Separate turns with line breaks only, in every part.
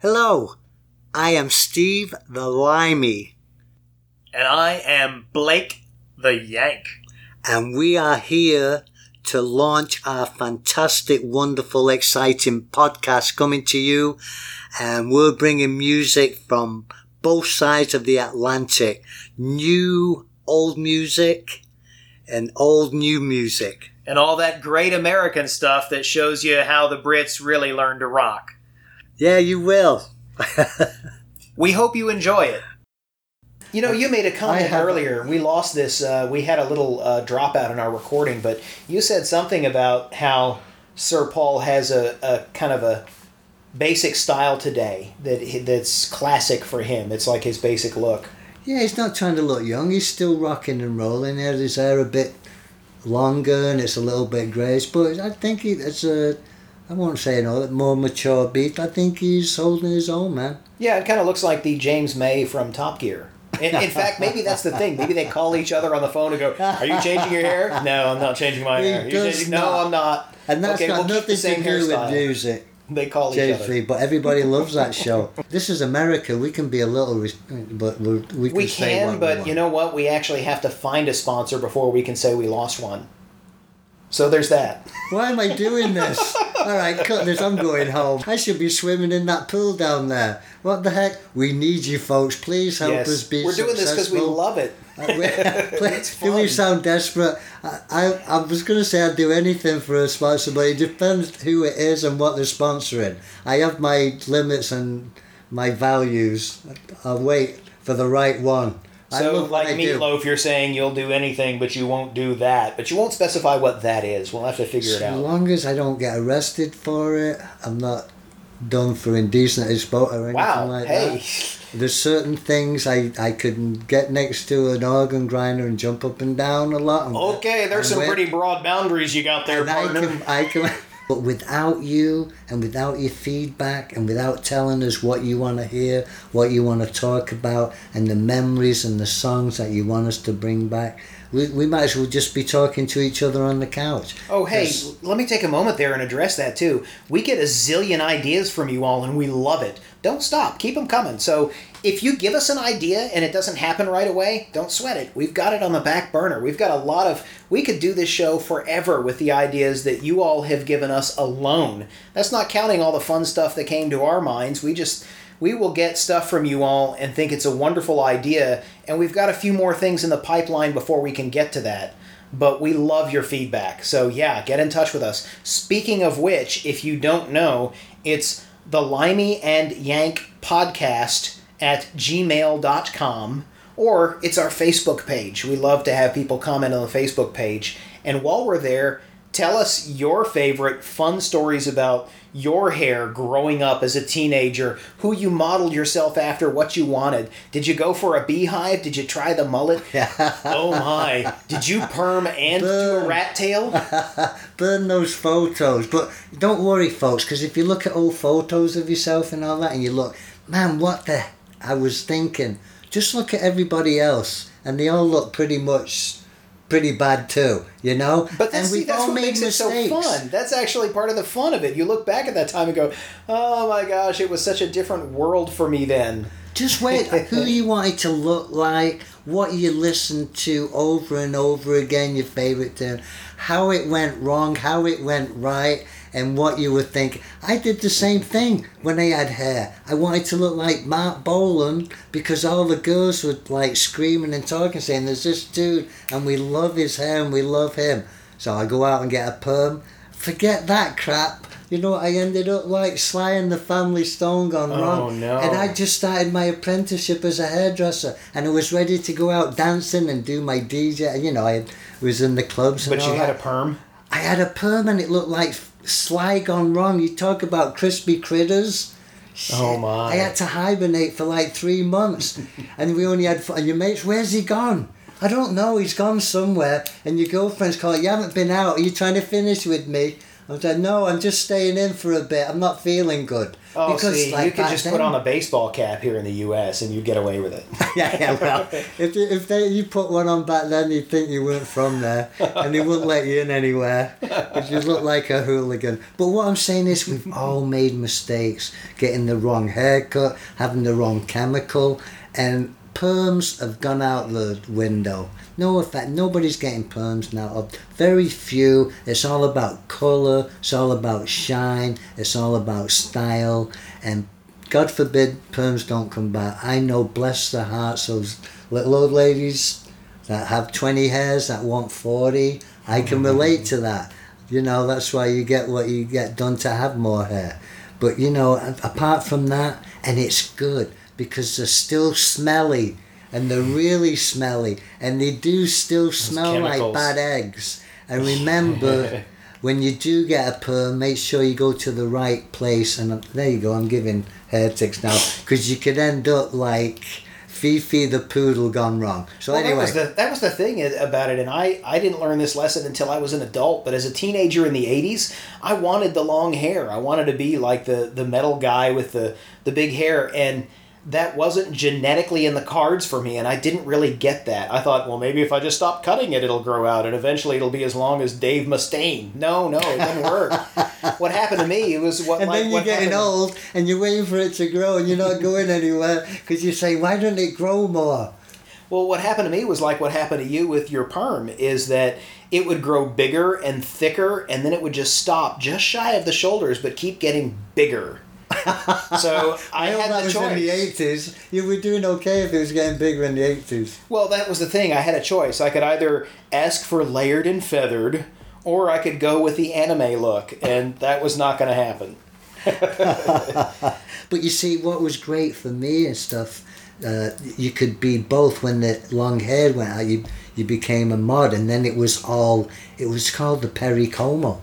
Hello, I am Steve the Limey,
And I am Blake the Yank.
and we are here to launch our fantastic, wonderful, exciting podcast coming to you. And we're bringing music from both sides of the Atlantic. New, old music and old, new music.
And all that great American stuff that shows you how the Brits really learned to rock.
Yeah, you will.
We hope you enjoy it.
You know, you made a comment earlier. We lost this. Uh, we had a little uh, dropout in our recording, but you said something about how Sir Paul has a, a kind of a basic style today that that's classic for him. It's like his basic look.
Yeah, he's not trying to look young. He's still rocking and rolling. He has his hair a bit longer and it's a little bit greyish, but I think he, it's a, I won't say no, more mature beat. I think he's holding his own, man.
Yeah, it kind of looks like the James May from Top Gear. In, in fact, maybe that's the thing. Maybe they call each other on the phone and go, "Are you changing your hair?" No, I'm not changing my
He
hair. Changing-". No, I'm not.
And that's
okay,
got
we'll
nothing
the same
to do with music.
They call each other.
J3, but everybody loves that show. This is America. We can be a little, but we can
We can,
we
but
want.
you know what? We actually have to find a sponsor before we can say we lost one. So there's that.
Why am I doing this? All right, cut this. I'm going home. I should be swimming in that pool down there. What the heck? We need you folks. Please help us be
We're doing this because we love it.
Do we sound desperate? I, I, I was going to say I'd do anything for a sponsor, but it depends who it is and what they're sponsoring. I have my limits and my values. I'll wait for the right one.
So,
love
like
do.
Meatloaf, you're saying you'll do anything, but you won't do that. But you won't specify what that is. We'll have to figure it out.
As long as I don't get arrested for it, I'm not done for indecent exposure or anything
Wow.
like
hey.
that. There's certain things I, I could get next to an organ grinder and jump up and down a lot. And,
Okay, there's some pretty broad boundaries you got there,
and I can, I can, but without you and without your feedback and without telling us what you want to hear, what you want to talk about, and the memories and the songs that you want us to bring back, we, we might as well just be talking to each other on the couch.
Oh, hey,
'Cause-
let me take a moment there and address that too. We get a zillion ideas from you all, and we love it. Don't stop. Keep them coming. So, if you give us an idea and it doesn't happen right away, don't sweat it. We've got it on the back burner. We've got a lot of. We could do this show forever with the ideas that you all have given us alone. That's not counting all the fun stuff that came to our minds. We just. We will get stuff from you all and think it's a wonderful idea, and we've got a few more things in the pipeline before we can get to that but we love your feedback. So yeah, get in touch with us. Speaking of which, if you don't know, it's the Limey and Yank podcast at gmail.com or it's our Facebook page. We love to have people comment on the Facebook page. And while we're there, tell us your favorite fun stories about your hair growing up as a teenager, who you modeled yourself after, what you wanted. Did you go for a beehive? Did you try the mullet? oh my. Did you perm and do a rat tail?
burn those photos. But don't worry, folks, because if you look at old photos of yourself and all that, and you look, man, what the? I was thinking. Just look at everybody else, and they all look pretty much pretty bad too. You know.
But that's,
and
see, that's what makes it so fun. That's actually part of the fun of it. You look back at that time and go, oh my gosh, it was such a different world for me then.
Just wait. who you wanted to look like, what you listened to over and over again, your favorite tune, how it went wrong, how it went right, and what you would think. I did the same thing when I had hair. I wanted to look like Marc Bolan because all the girls were like screaming and talking, saying, "There's this dude, and we love his hair and we love him." So I go out and get a perm. Forget that crap. You know what I ended up like? Sly and the Family Stone gone
Oh,
wrong.
no.
And I just started my apprenticeship as a hairdresser, and I was ready to go out dancing and do my DJ. You know, I was in the clubs. And
But you had a perm?
I had a perm, and it looked like Sly gone wrong. You talk about crispy critters.
Oh, my.
I had to hibernate for like three months, and we only had. And your mates, where's he gone? I don't know. He's gone somewhere. And your girlfriend's calling. You haven't been out. Are you trying to finish with me? I was like, no, I'm just staying in for a bit. I'm not feeling good.
Oh, see, you could just
then-
put on a baseball cap here in the U.S. and you'd get away with it.
yeah, yeah. Well, if if they, you put one on back then, you'd think you weren't from there, and they wouldn't let you in anywhere because you look like a hooligan. But what I'm saying is, we've all made mistakes, getting the wrong haircut, having the wrong chemical, and perms have gone out the window. No effect. Nobody's getting perms now. Very few. It's all about color. It's all about shine. It's all about style. And God forbid perms don't come back. I know, bless their hearts, those little old ladies that have 20 hairs that want 40. I can mm-hmm. relate to that. You know, that's why you get what you get done to have more hair. But, you know, apart from that, and it's good because they're still smelly and they're hmm. really smelly and they do still smell like bad eggs. And remember, when you do get a perm, make sure you go to the right place. And um, there you go, I'm giving hair tics now because you could end up like Fifi the poodle gone wrong. So
Well,
anyway,
that was the that was the thing about it, and I I didn't learn this lesson until I was an adult. But as a teenager in the '80s, I wanted the long hair. I wanted to be like the the metal guy with the the big hair, and that wasn't genetically in the cards for me, and I didn't really get that. I thought, well, maybe if I just stop cutting it, it'll grow out, and eventually it'll be as long as Dave Mustaine. No, no, it didn't work. what happened to me it was what
and
like
then you're getting
happened-
old and you're waiting for it to grow and you're not going anywhere because you say, why don't it grow more?
Well, what happened to me was like what happened to you with your perm is that it would grow bigger and thicker and then it would just stop just shy of the shoulders but keep getting bigger. so I
know
had
that
the
was
choice.
in the 80s. You were doing okay if it was getting bigger in the 80s.
Well, that was the thing. I had a choice. I could either ask for layered and feathered or I could go with the anime look and that was not going to happen.
But you see, what was great for me and stuff, uh, you could be both. When the long hair went out, you you became a mod, and then it was all. It was called the Perry Como.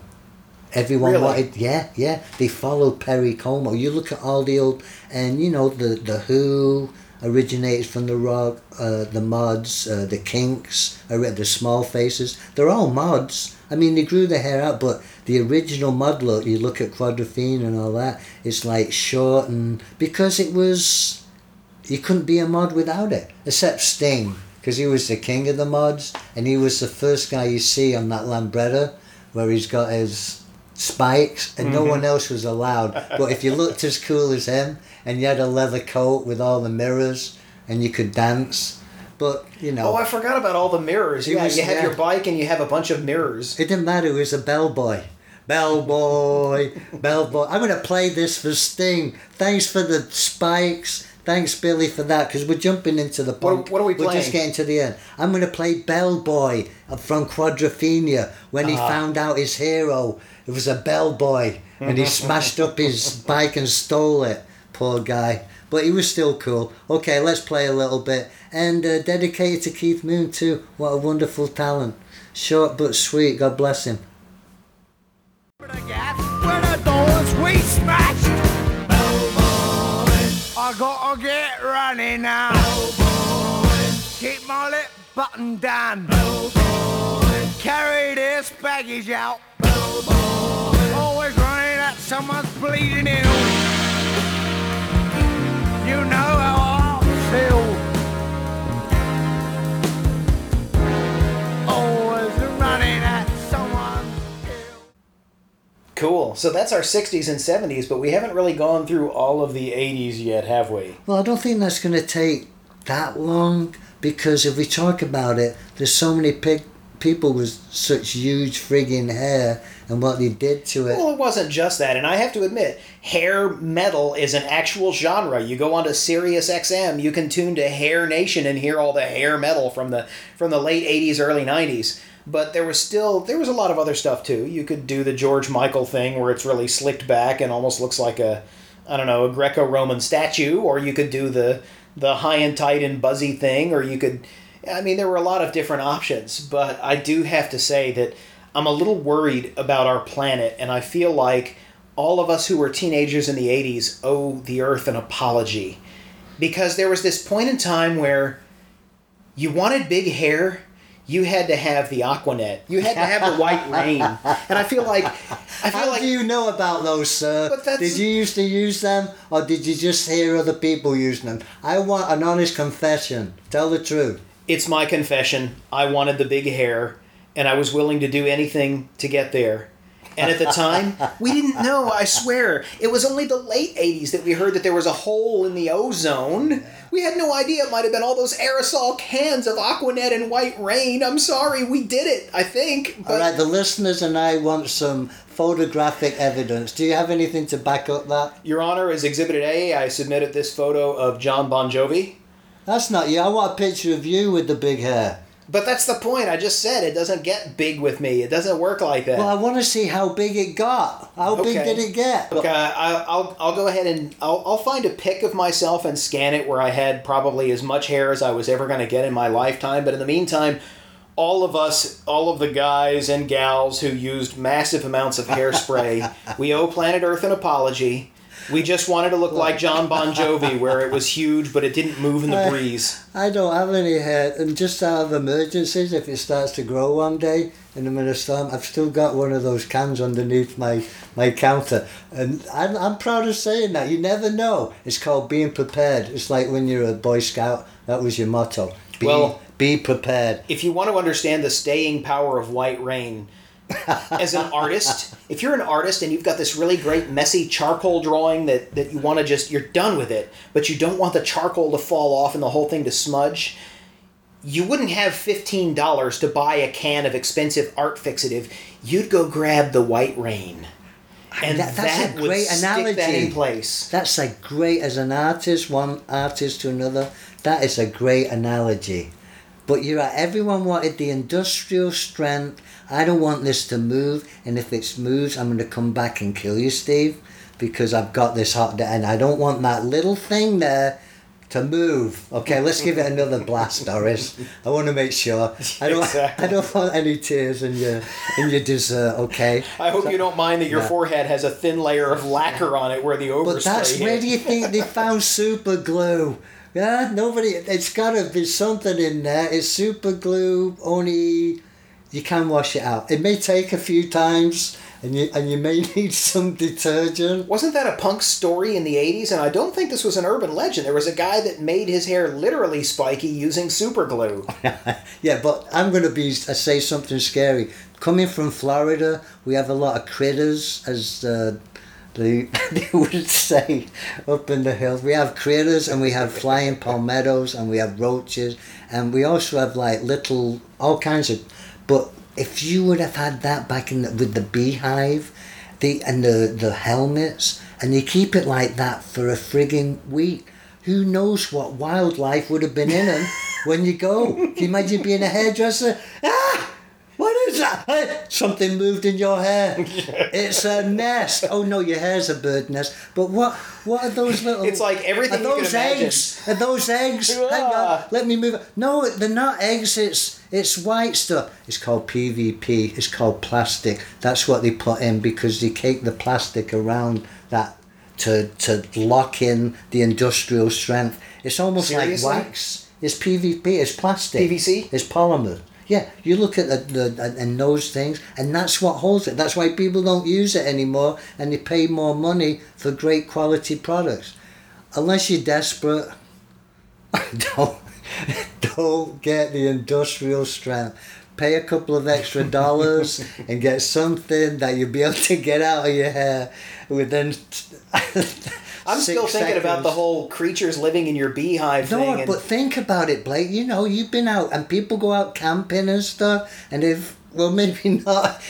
Everyone
Really?
wanted, yeah, yeah. They followed Perry Como. You look at all the old, and you know the the Who originates from the rock, uh, the mods, uh, the Kinks, uh, the Small Faces. They're all mods. I mean, they grew their hair out, but the original mod look. You look at Quadrophenia and all that. It's like short and because it was, you couldn't be a mod without it, except Sting. Because he was the king of the mods, and he was the first guy you see on that Lambretta, where he's got his spikes, and no mm-hmm. one else was allowed. But if you looked as cool as him, and you had a leather coat with all the mirrors, and you could dance, but you know,
Oh, I forgot about all the mirrors.
He
yeah,
was-
you have
yeah.
your bike and you have a bunch of mirrors.
it didn't matter. He was a bellboy. Bellboy, bellboy. I'm gonna play this for Sting. Thanks for the spikes. Thanks, Billy, for that. Because we're jumping into the punk.
what are we playing?
We're just getting to the end. I'm gonna play Bellboy from Quadrophenia when he
Ah.
found out his hero. It was a bellboy, and he smashed up his bike and stole it. Poor guy. But he was still cool. Okay, let's play a little bit. And uh, dedicated to Keith Moon, too. What a wonderful talent. Short but sweet. God bless him.
I gotta get running now. Keep my lip button down. Carry this baggage out. Always running at someone's bleeding ill. You know how I feel.
Cool. So that's our 60s and 70s, but we haven't really gone through all of the 80s yet, have we?
Well, I don't think that's going to take that long because if we talk about it, there's so many pig- people with such huge frigging hair and what they did to it.
Well, it wasn't just that, and I have to admit, hair metal is an actual genre. You go onto Sirius XM, you can tune to Hair Nation and hear all the hair metal from the from the late '80s, early '90s. But there was still there was a lot of other stuff too. You could do the George Michael thing where it's really slicked back and almost looks like a I don't know a Greco-Roman statue, or you could do the the high and tight and buzzy thing, or you could. I mean, there were a lot of different options, but I do have to say that I'm a little worried about our planet, and I feel like all of us who were teenagers in the 80s owe the Earth an apology. Because there was this point in time where you wanted big hair, you had to have the Aqua Net. You had to have the White Rain. And I feel like I feel
How
like
do you know about those, sir?
But that's-
Did you used to use them, or did you just hear other people using them? I want an honest confession. Tell the truth.
it's my confession. I wanted the big hair, and I was willing to do anything to get there. And at the time, we didn't know, I swear. It was only the late 80s that we heard that there was a hole in the ozone. We had no idea it might have been all those aerosol cans of Aqua Net and White Rain. I'm sorry, we did it, I think. But
All right, the listeners and I want some photographic evidence. Do you have anything to back up that?
Your Honor, as Exhibit A, I submitted this photo of Jon Bon Jovi.
That's not you. I want a picture of you with the big hair.
But that's the point. I just said it doesn't get big with me. It doesn't work like that.
Well, I want to see how big it got. How big did it get?
Okay, I'll I'll go ahead and I'll, I'll find a pic of myself and scan it where I had probably as much hair as I was ever going to get in my lifetime. But in the meantime, all of us, all of the guys and gals who used massive amounts of hairspray, we owe planet Earth an apology. We just wanted to look like Jon Bon Jovi, where it was huge but it didn't move in the breeze.
I don't have any hair, and just out of emergencies, if it starts to grow one day in the middle of storm, I've still got one of those cans underneath my, my counter, and I'm, I'm proud of saying that. You never know. It's called being prepared. It's like when you're a Boy Scout. That was your motto. Be,
Well-
be prepared.
if you want to understand the staying power of White Rain, as an artist, if you're an artist and you've got this really great messy charcoal drawing that, that you want to just, you're done with it, but you don't want the charcoal to fall off and the whole thing to smudge, you wouldn't have $15 to buy a can of expensive art fixative. You'd go grab the White Rain. And
That- that's a
that would
great
stick that
analogy.
in place.
That's a great, as an artist, one artist to another, that is a great analogy. But you're right, everyone wanted the industrial strength. I don't want this to move, and if it moves, I'm going to come back and kill you, Steve, because I've got this hot, and I don't want that little thing there to move. Okay, let's give it another blast, Doris. I want to make sure. I don't.
Exactly.
I don't want any tears in your in your dessert. Okay.
I hope you don't mind that your
Yeah.
forehead has a thin layer of lacquer on it where the overspray
But that's where do you think they found super glue? Yeah, nobody. It's got to be something in there. It's super glue. Only you can wash it out. It may take a few times, and you and you may need some detergent.
Wasn't that a punk story in the 80s? And I don't think this was an urban legend. There was a guy that made his hair literally spiky using super glue.
yeah, but I'm to be I say something scary. Coming from Florida, we have a lot of critters, as uh, they, they would say up in the hills. We have critters, and we have flying palmettos, and we have roaches, and we also have like little all kinds of. But if you would have had that back in the, with the beehive, the and the the helmets, and you keep it like that for a frigging week. Who knows what wildlife would have been in them when you go? Can you imagine being a hairdresser? Ah! What is that? Hey, Something moved in your hair. It's a nest. Oh no, your hair's a bird nest. But what? What are those little?
It's like everything
Are
you can
those
imagine.
eggs? Are those eggs? Hang on. Let me move. it. No, they're not eggs. It's it's white stuff. It's called PVP. It's called plastic. That's what they put in because they cake the plastic around that to to lock in the industrial strength. It's almost
Seriously?
like wax. It's PVP. It's plastic.
PVC?
It's polymer. Yeah, you look at the, the and those things, and that's what holds it. That's why people don't use it anymore, and they pay more money for great quality products. Unless you're desperate, don't don't get the industrial strength. Pay a couple of extra dollars and get something that you'll be able to get out of your hair within.
I'm still thinking about the whole creatures living in your beehive
No,
thing. And
but think about it, Blake. You know, you've been out and people go out camping and stuff, and if well, maybe not,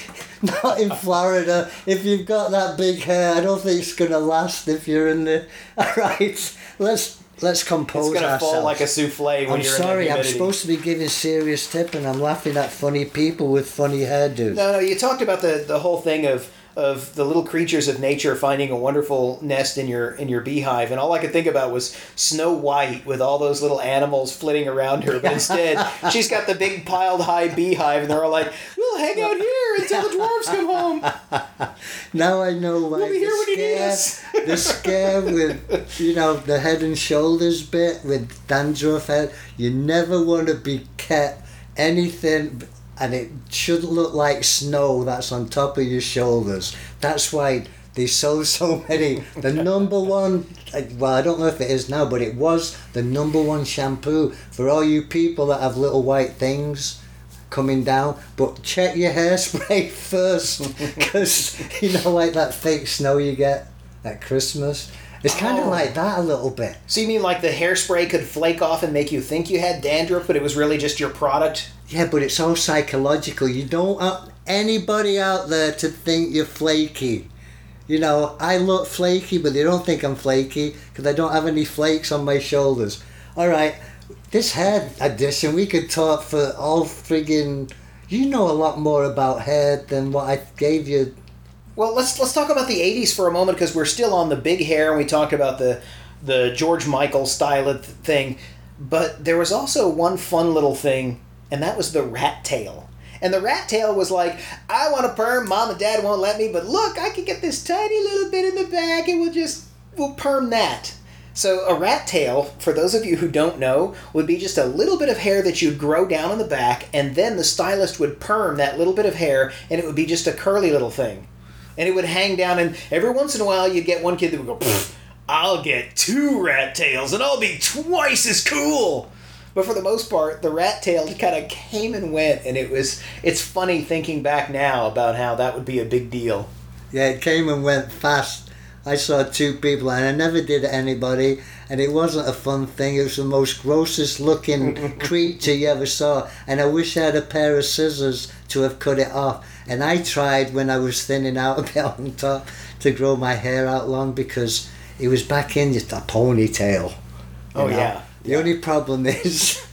not in Florida. If you've got that big hair, I don't think it's gonna last. If you're in the all right, let's let's compose
it's going to
ourselves.
fall like a souffle when
I'm
you're
sorry,
in
I'm supposed to be giving serious tip, and I'm laughing at funny people with funny hairdos.
No, no, you talked about the, the whole thing of of the little creatures of nature finding a wonderful nest in your in your beehive, and all I could think about was Snow White with all those little animals flitting around her. But instead, she's got the big piled high beehive, and they're all like, "We'll hang out here until the dwarves come home."
Now I know why
We'll
the
when you need
scare, the scare with you know the head and shoulders bit with dandruff head. You never want to be kept anything, and it shouldn't look like snow that's on top of your shoulders. That's why they sold so many. The number one, well, I don't know if it is now, but it was the number one shampoo for all you people that have little white things coming down. But check your hairspray first, because you know, like that fake snow you get at Christmas. It's kind of
Oh.
like that a little bit.
So you mean like the hairspray could flake off and make you think you had dandruff, but it was really just your product?
Yeah, but it's all psychological. You don't want anybody out there to think you're flaky. You know, I look flaky, but they don't think I'm flaky because I don't have any flakes on my shoulders. All right, this hair edition, we could talk for all friggin'. You know a lot more about hair than what I gave you.
Well, let's let's talk about the '80s for a moment because we're still on the big hair, and we talked about the the George Michael style thing. But there was also one fun little thing, and that was the rat tail. And the rat tail was like, I want a perm, mom and dad won't let me, but look, I can get this tiny little bit in the back, and we'll just we'll perm that. So a rat tail, for those of you who don't know, would be just a little bit of hair that you'd grow down in the back, and then the stylist would perm that little bit of hair, and it would be just a curly little thing and it would hang down and every once in a while you'd get one kid that would go i'll get two rat tails and i'll be twice as cool but for the most part the rat tail kind of came and went and it was it's funny thinking back now about how that would be a big deal
Yeah, it came and went fast. I saw two people, and I never did anybody, and it wasn't a fun thing. It was the most grossest looking creature you ever saw, and I wish I had a pair of scissors to have cut it off. And I tried when I was thinning out a bit on top to grow my hair out long because it was back in just a ponytail.
Oh,
know.
yeah.
The only problem is,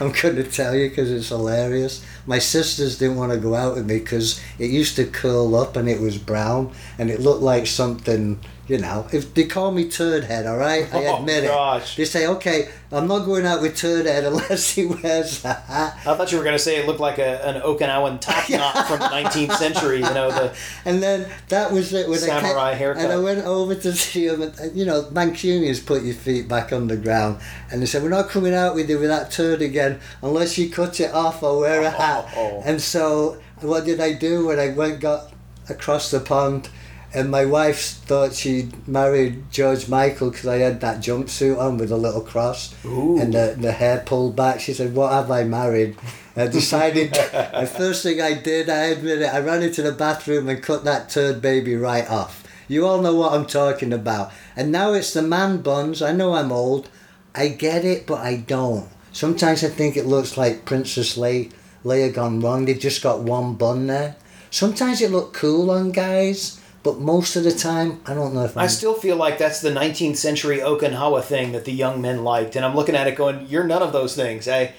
I'm going to tell you because it's hilarious. My sisters didn't want to go out with me because it used to curl up and it was brown and it looked like something, you know. If they call me turd head, all right, I
Oh,
admit
gosh.
it. They say, okay, I'm not going out with turd head unless he wears a hat.
i thought you were going to say it looked like a, an okinawan top knot from the 19th century you know the
And then that was it. When I
Samurai
came,
haircut.
And I went over to see him. And, you know, Mancunians put your feet back on the ground. And they said, We're not coming out with you with that turd again unless you cut it off or wear a hat.
Oh.
And so, what did I do when I went got across the pond? And my wife thought she married George Michael because I had that jumpsuit on with a little cross
Ooh.
and the, the hair pulled back. She said, What have I married? I decided, the first thing I did, I admit it, I ran into the bathroom and cut that turd baby right off. You all know what I'm talking about. And now it's the man buns. I know I'm old. I get it, but I don't. Sometimes I think it looks like Princess Leia, Leia gone wrong. They've just got one bun there. Sometimes it look cool on guys, but most of the time, I don't know if
I
I'm
still feel like that's the 19th century Okinawa thing that the young men liked, and I'm looking at it going, "You're none of those things. I,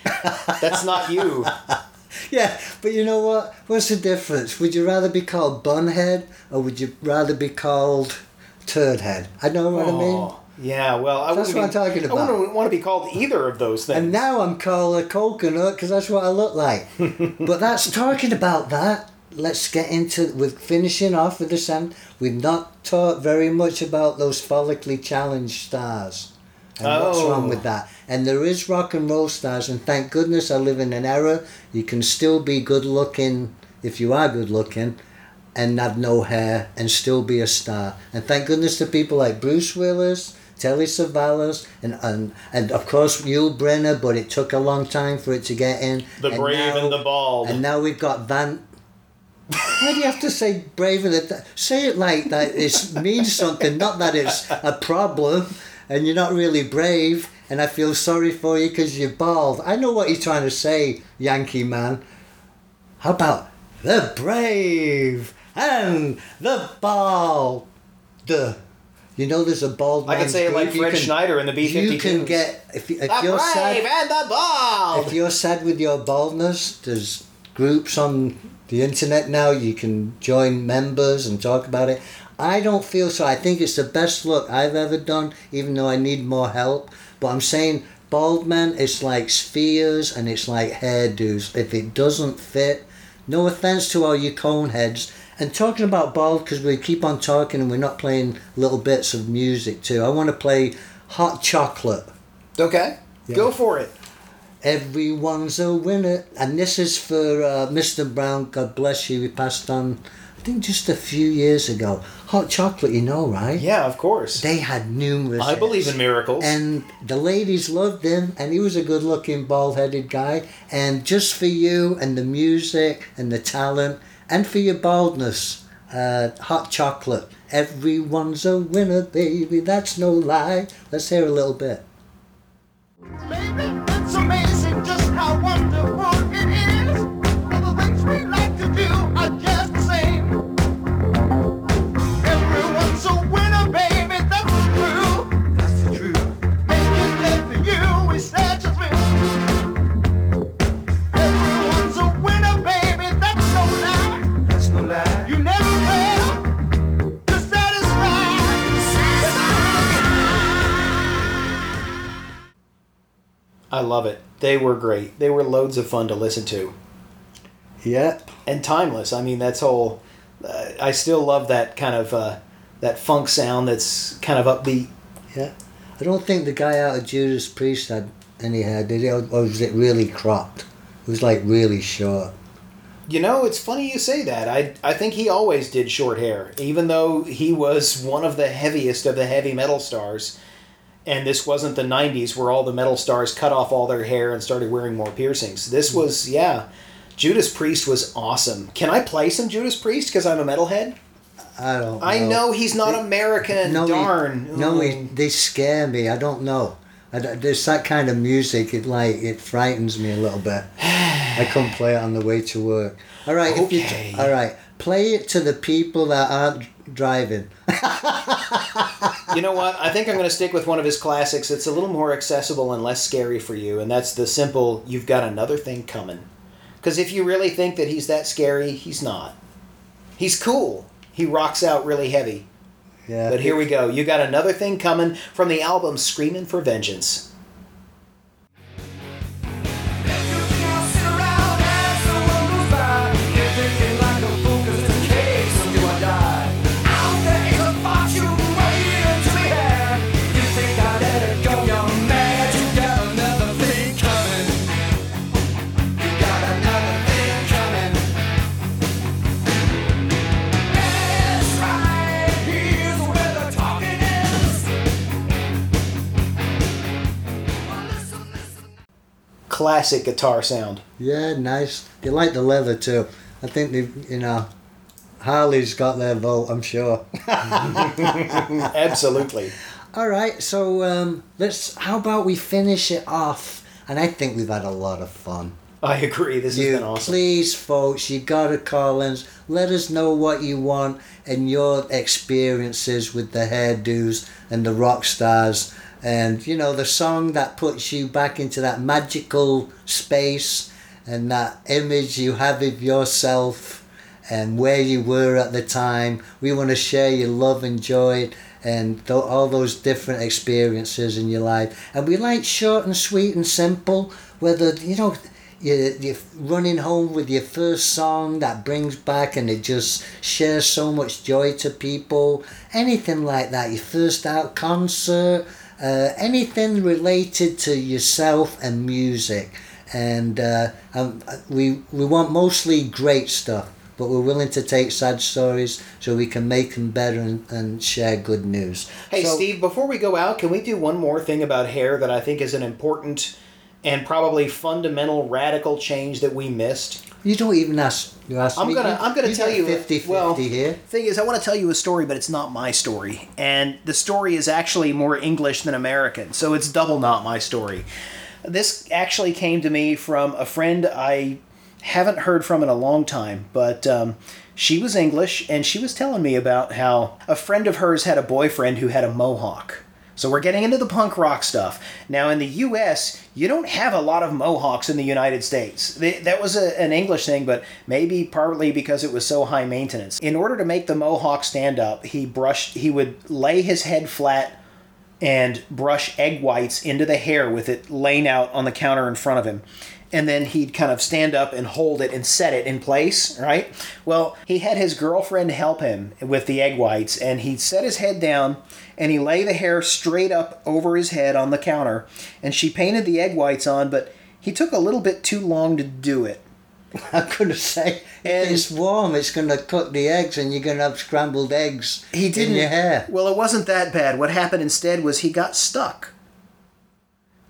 that's not you."
Yeah, but you know what? What's the difference? Would you rather be called bunhead or would you rather be called turdhead? I know what I mean.
Oh, yeah. Well, I
That's what I'm
be-
talking
I
about.
wouldn't want to be called either of those things.
And now I'm called a coconut because that's what I look like. but that's talking about that. Let's get into with finishing off with the sound. We've not talked very much about those follically challenged stars. And oh. what's
Oh.
wrong with that? And there is rock and roll stars, and thank goodness I live in an era you can still be good looking if you are good looking and have no hair and still be a star. And thank goodness to people like Bruce Willis, Telly Savalas, and, and and of course Yul Brynner, but it took a long time for it to get in.
the brave
now-
and the bald.
And now we've got Van. Why do you have to say brave and the, say it like that? It means something, not that it's a problem, and you're not really brave. And I feel sorry for you because you're bald. I know what you're trying to say, Yankee man. How about the brave and the bald? The, you know, there's a bald.
I can say it like Fred
can-
Schneider in the B-52s.
You can get if, if
the
you're
brave
sad.
and the bald.
If you're sad with your baldness, there's groups on the internet now. You can join members and talk about it. I don't feel so. I think it's the best look I've ever done, even though I need more help. But I'm saying bald men, it's like spheres and it's like hairdos. If it doesn't fit, no offense to all you cone heads. And talking about bald, because we keep on talking and we're not playing little bits of music too. I want to play Hot Chocolate.
okay,
Yeah.
go for it.
Everyone's a winner. And this is for uh, Mr. Brown, God bless you. He passed on, I think, just a few years ago. Hot chocolate, you know, right?
Yeah, of course.
They had numerous.
I believe in miracles.
And the ladies loved him, and he was a good looking, bald headed guy. And just for you, and the music, and the talent, and for your baldness, uh, hot chocolate. Everyone's a winner, baby, that's no lie. Let's hear a little bit.
Baby, wonderful
I love it. They were great. They were loads of fun to listen to.
Yep.
and timeless. I mean, that's whole. Uh, I still love that kind of uh, that funk sound. That's kind of upbeat.
Yeah. I don't think the guy out of Judas Priest had any hair, did he? Or was it really cropped? It was like really short.
You know, it's funny you say that. I I think he always did short hair, even though he was one of the heaviest of the heavy metal stars. And this wasn't the '90s where all the metal stars cut off all their hair and started wearing more piercings. This hmm. was yeah. Judas Priest was awesome. Can I play some Judas Priest because I'm a metalhead?
I don't
I know he's not American.
No, he-
Darn.
no, he, they scare me. I don't know. I there's that kind of music. It like it frightens me a little bit. I couldn't play it on the way to work. All right, if you
Okay.
all right, play it to the people that aren't driving.
You know what? I think I'm going to stick with one of his classics. It's a little more accessible and less scary for you, and that's the simple "You've got another thing coming." Because if you really think that he's that scary, he's not. He's cool. He rocks out really heavy.
Yeah.
But here we go. You got another thing coming from the album "Screaming for Vengeance." Classic guitar sound.
Yeah, nice. They like the leather too. I think they, you know, Harley's got their vote. I'm sure.
Absolutely.
All right, so um, let's. How about we finish it off? And I think we've had a lot of fun.
I agree. This has been awesome.
please, folks, you gotta call in. Let us know what you want and your experiences with the hairdos and the rock stars, and you know the song that puts you back into that magical space and that image you have of yourself and where you were at the time. We want to share your love and joy and th- all those different experiences in your life. And we like short and sweet and simple. Whether you know you you're running home with your first song that brings back and it just shares so much joy to people. Anything like that. Your first out concert. Uh, anything related to yourself and music. And uh, um, we we want mostly great stuff but we're willing to take sad stories so we can make them better and, and share good news.
Hey,
So-
Steve, before we go out, can we do one more thing about hair that I think is an important and probably fundamental radical change that we missed?
You don't even ask. You ask
I'm
me.
gonna I'm gonna
you
tell you
50
well,
50 here.
Thing is, I want to tell you a story, but it's not my story, and the story is actually more English than American, so it's double not my story. This actually came to me from a friend I haven't heard from in a long time, but um, she was English, and she was telling me about how a friend of hers had a boyfriend who had a mohawk. So we're getting into the punk rock stuff. Now, in the U.S., you don't have a lot of mohawks in the United States. That was a, an English thing, but maybe partly because it was so high maintenance. In order to make the mohawk stand up, he brushed. He would lay his head flat and brush egg whites into the hair with it laying out on the counter in front of him. And then he'd kind of stand up and hold it and set it in place, right? Well, he had his girlfriend help him with the egg whites, and he'd set his head down and he lay the hair straight up over his head on the counter, and she painted the egg whites on, but He took a little bit too long to do it.
I'm gonna say
And-
it's warm, it's gonna cook the eggs, and you're gonna have scrambled eggs
He didn't.
in your hair.
Well, it wasn't that bad. What happened instead was he got stuck.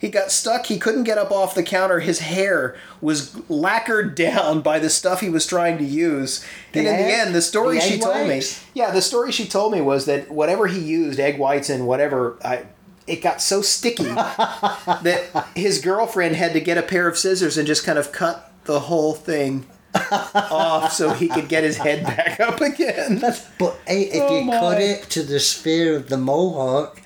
He got stuck. He couldn't get up off the counter. His hair was lacquered down by the stuff he was trying to use. and
The
in the end, the story
the
she
egg
told
whites?
me, yeah, the story she told me was that whatever he used, egg whites and whatever, I, it got so sticky that his girlfriend had to get a pair of scissors and just kind of cut the whole thing off so he could get his head back up again.
That's, But hey, if
Oh
you
my.
cut it to the sphere of the mohawk,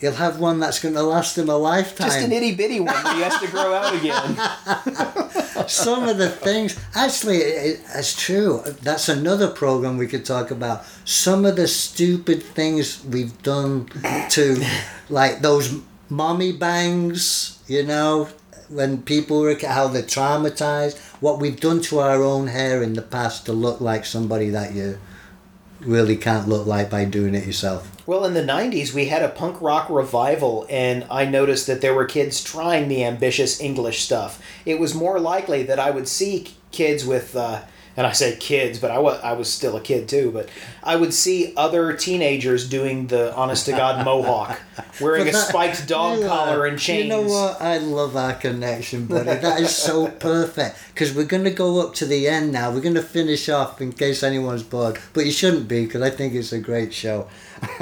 you'll have one that's gonna last him a lifetime.
Just an itty bitty one that he has to grow out again.
some of the things actually it, it's true that's another program we could talk about some of the stupid things we've done to like those mommy bangs you know when people were how they're traumatized what we've done to our own hair in the past to look like somebody that you really can't look like by doing it yourself
Well, in the 90s, we had a punk rock revival, and I noticed that there were kids trying the ambitious English stuff. It was more likely that I would see kids with, uh, and I say kids, but I was, I was still a kid too, but I would see other teenagers doing the honest to God mohawk, wearing a spiked dog
You
collar and chains.
You know what? I love our connection, buddy. That is so perfect. Because we're going to go up to the end now. We're going to finish off in case anyone's bored. But you shouldn't be because I think it's a great show.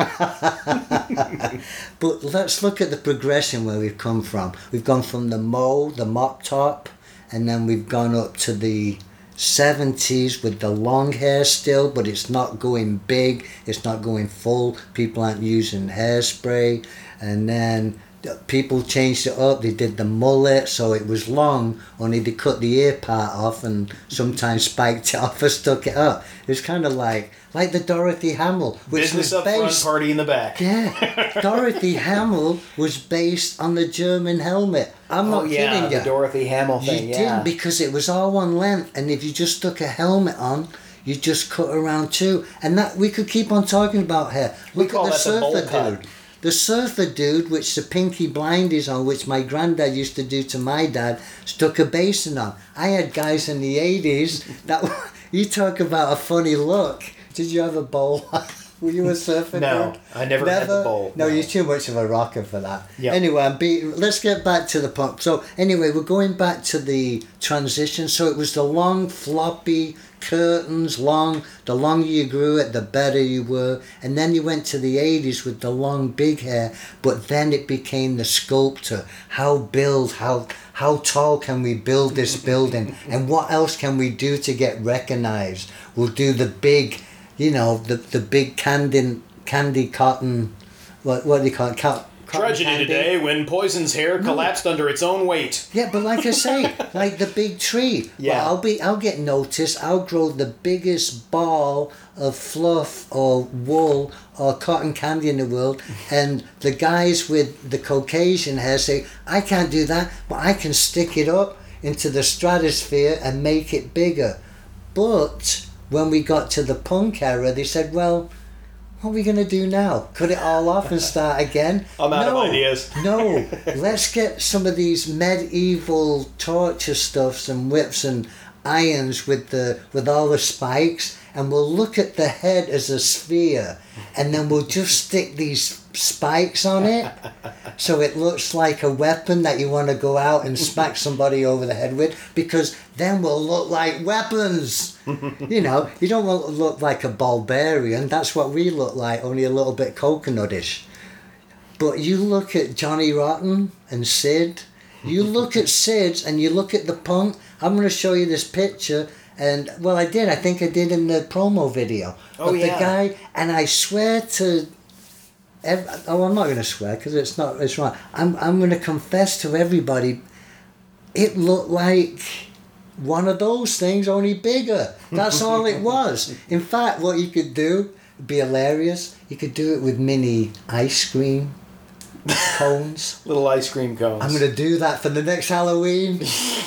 but let's look at the progression where we've come from. We've gone from the mo, the mop top, and then we've gone up to the 70s with the long hair still, but it's not going big, it's not going full. People aren't using hairspray. And then people changed it up, they did the mullet, so it was long, only they cut the ear part off and sometimes spiked it off or stuck it up. It's kind of like like the Dorothy Hamill, which
Business
was
up front, party in the back.
yeah, Dorothy Hamill was based on the German helmet. I'm
Oh
not
yeah,
kidding you.
the Dorothy Hamill
you
thing.
didn't
yeah.
because it was all one length, and if you just stuck a helmet on, you just cut around two, and that we could keep on talking about hair.
We
Look
call
at the
that the bowl
surfer
cut.
The surfer dude, which the pinky blind is on, which my granddad used to do to my dad, stuck a basin on. I had guys in the eighties that you talk about a funny look. Did you have a bowl? Were you a surfer
No,
dude?
I never had the bowl,
No,
no.
you're too much of a rocker for that.
Yep.
Anyway, I'm beating. Let's get back to the pump. So anyway, we're going back to the transition. So it was the long floppy curtains, long. The longer you grew it, the better you were. And then you went to the 80s with the long big hair. But then it became the sculptor. How build? How how tall can we build this building? And what else can we do to get recognized? We'll do the big, you know, the the big candy candy cotton. What what do you call it? Cotton
Tragedy
candy?
today when Poison's hair collapsed under its own weight.
Yeah, but like I say, like the big tree.
Yeah.
Well, I'll be. I'll get noticed. I'll grow the biggest ball of fluff or wool or cotton candy in the world, and the guys with the Caucasian hair say, "I can't do that, but I can stick it up into the stratosphere and make it bigger." But when we got to the punk era, they said, "Well." What are we gonna do now? Cut it all off and start again?
I'm out of
No.
ideas.
No, let's get some of these medieval torture stuffs and whips and irons with the with all the spikes, and we'll look at the head as a sphere, and then we'll just stick these spikes on it, so it looks like a weapon that you want to go out and smack somebody over the head with, because then we'll look like weapons. you know, you don't want to look like a barbarian. That's what we look like, only a little bit coconutish. But you look at Johnny Rotten and Sid. You look at Sid's and you look at the punk. I'm going to show you this picture. And, well, I did. I think I did in the promo video.
Oh,
but
yeah.
the guy, and I swear to. Ev- Oh, I'm not going to swear because it's not. It's wrong. I'm. I'm going to confess to everybody. It looked like one of those things, only bigger. That's all it was. In fact, what you could do would be hilarious. You could do it with mini ice cream cones.
Little ice cream cones.
I'm gonna do that for the next Halloween.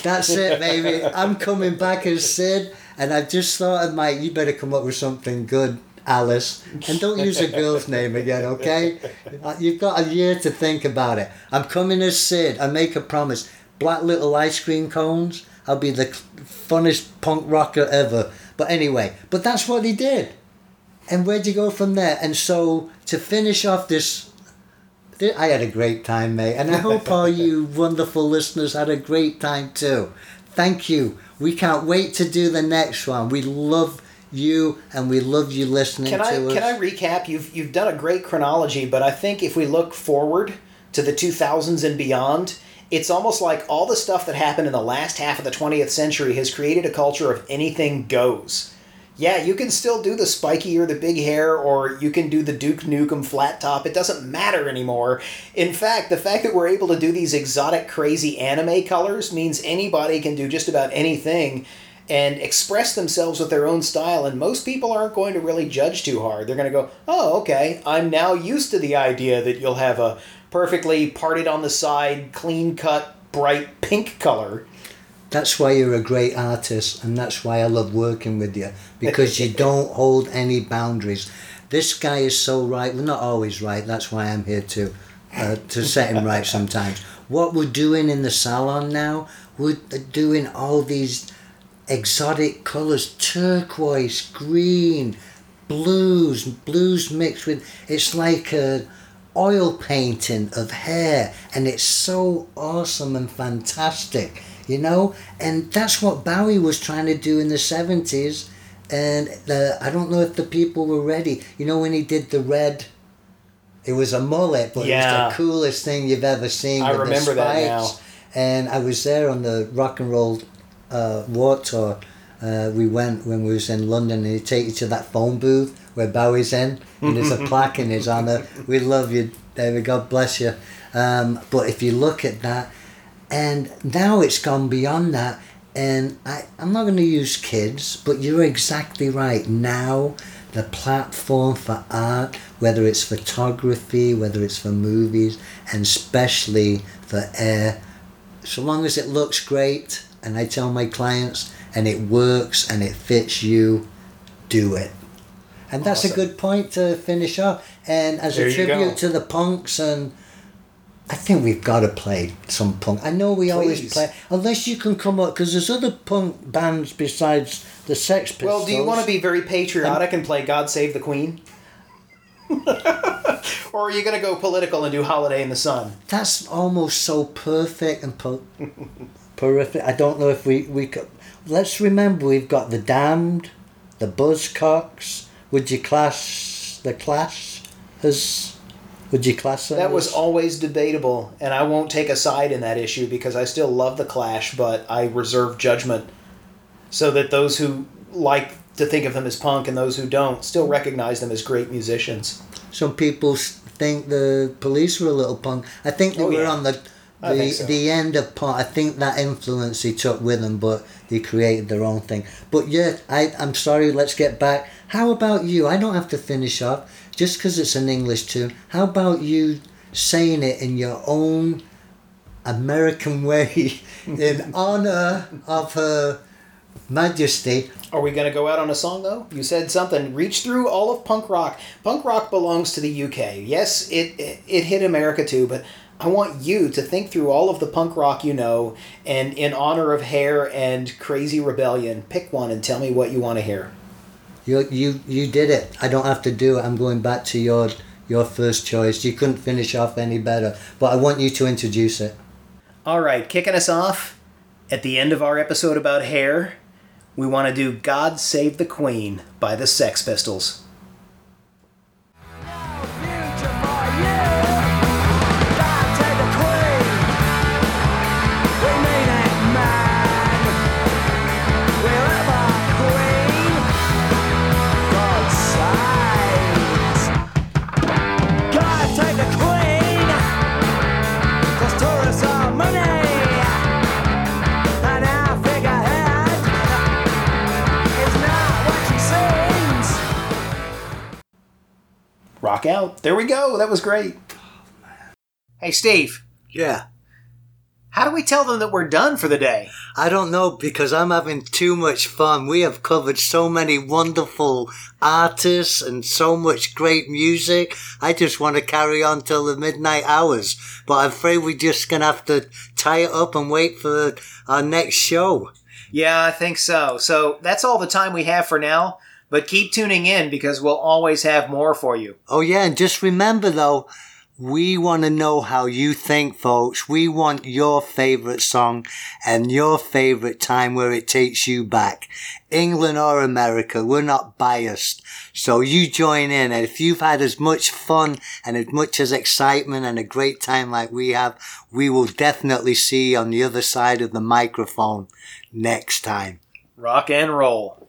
That's it, baby. I'm coming back as Sid, and I just thought Mike. You better come up with something good, Alice, and don't use a girl's name again, okay? Uh, You've got a year to think about it. I'm coming as Sid. I make a promise. black little ice cream cones. I'll be the funnest punk rocker ever. But anyway, but that's what he did. And where'd you go from there? And so to finish off this, I had a great time, mate. And I hope all you wonderful listeners had a great time too. Thank you. We can't wait to do the next one. We love you and we love you listening
Can
to
I
us.
can I recap? You've you've done a great chronology, but I think if we look forward to the 2000s and beyond, it's almost like all the stuff that happened in the last half of the 20th century has created a culture of anything goes. Yeah, you can still do the spiky or the big hair, or you can do the Duke Nukem flat top. It doesn't matter anymore. In fact, the fact that we're able to do these exotic, crazy anime colors means anybody can do just about anything and express themselves with their own style, and most people aren't going to really judge too hard. They're going to go, oh, okay, I'm now used to the idea that you'll have a perfectly parted on the side, clean cut, bright pink color.
That's why you're a great artist, and that's why I love working with you because you don't hold any boundaries. This guy is so right. We're not always right. That's why I'm here to uh, to set him right sometimes. What we're doing in the salon now, we're doing all these exotic colors: turquoise, green, blues, blues mixed with. It's like a oil painting of hair, and it's so awesome and fantastic you know and that's what bowie was trying to do in the 70s and the, i don't know if the people were ready you know when he did the red it was a mullet but it
Yeah.
was the coolest thing you've ever seen
I remember that now.
and i was there on the rock and roll uh, tour uh, we went when we was in london and he take you to that phone booth where bowie's in and there's a plaque in his honor we love you. David god bless you. Um, but if you look at that and now it's gone beyond that and I, i'm not going to use kids but you're exactly right. Now the platform for art whether it's photography whether it's for movies and especially for air so long as it looks great and i tell my clients and it works and it fits you do it and that's a good point to finish off and as
There
a tribute to the punks and I think we've got to play some punk. I know we always play, unless you can come up because there's other punk bands besides the Sex Pistols.
Well, do you want to be very patriotic and play God Save the Queen? or are you going to go political and do Holiday in the Sun?
That's almost so perfect and po- horrific. I don't know if we we could. Let's remember we've got the Damned, the Buzzcocks. Would you class the Clash as? Would you class them
That was always debatable, and I won't take a side in that issue because I still love the Clash, but I reserve judgment so that those who like to think of them as punk and those who don't still recognize them as great musicians.
Some people think the police were a little punk. I think they
Oh,
were
yeah.
on the
I
the,
so.
the end of part, I think that influence he took with them, but they created their own thing. But yeah, I I'm sorry. Let's get back. How about you? I don't have to finish off just because it's an English tune. How about you saying it in your own American way in honor of Her Majesty?
Are we going to go out on a song though? You said something. Reach through all of punk rock. Punk rock belongs to the UK. Yes, it it, it hit America too, but I want you to think through all of the punk rock you know, and in honor of Hair and Crazy Rebellion, pick one and tell me what you want to hear.
You you you did it. I don't have to do it. I'm going back to your your first choice. You couldn't finish off any better. But I want you to introduce it.
All right, kicking us off at the end of our episode about hair, we want to do God Save the Queen by the Sex Pistols. Rock out. There we go. That was great.
Hey, Steve,
Yeah.
How do we tell them that we're done for the day?
I don't know because I'm having too much fun. We have covered so many wonderful artists and so much great music. I just want to carry on till the midnight hours, but I'm afraid we're just gonna have to tie it up and wait for our next show.
Yeah, I think so. So that's all the time we have for now. But keep tuning in because we'll always have more for you.
Oh yeah, and just remember though, we want to know how you think, folks. We want your favorite song and your favorite time where it takes you back. England or America, we're not biased. So you join in. And if you've had as much fun and as much as excitement and a great time like we have, we will definitely see you on the other side of the microphone next time.
Rock and roll.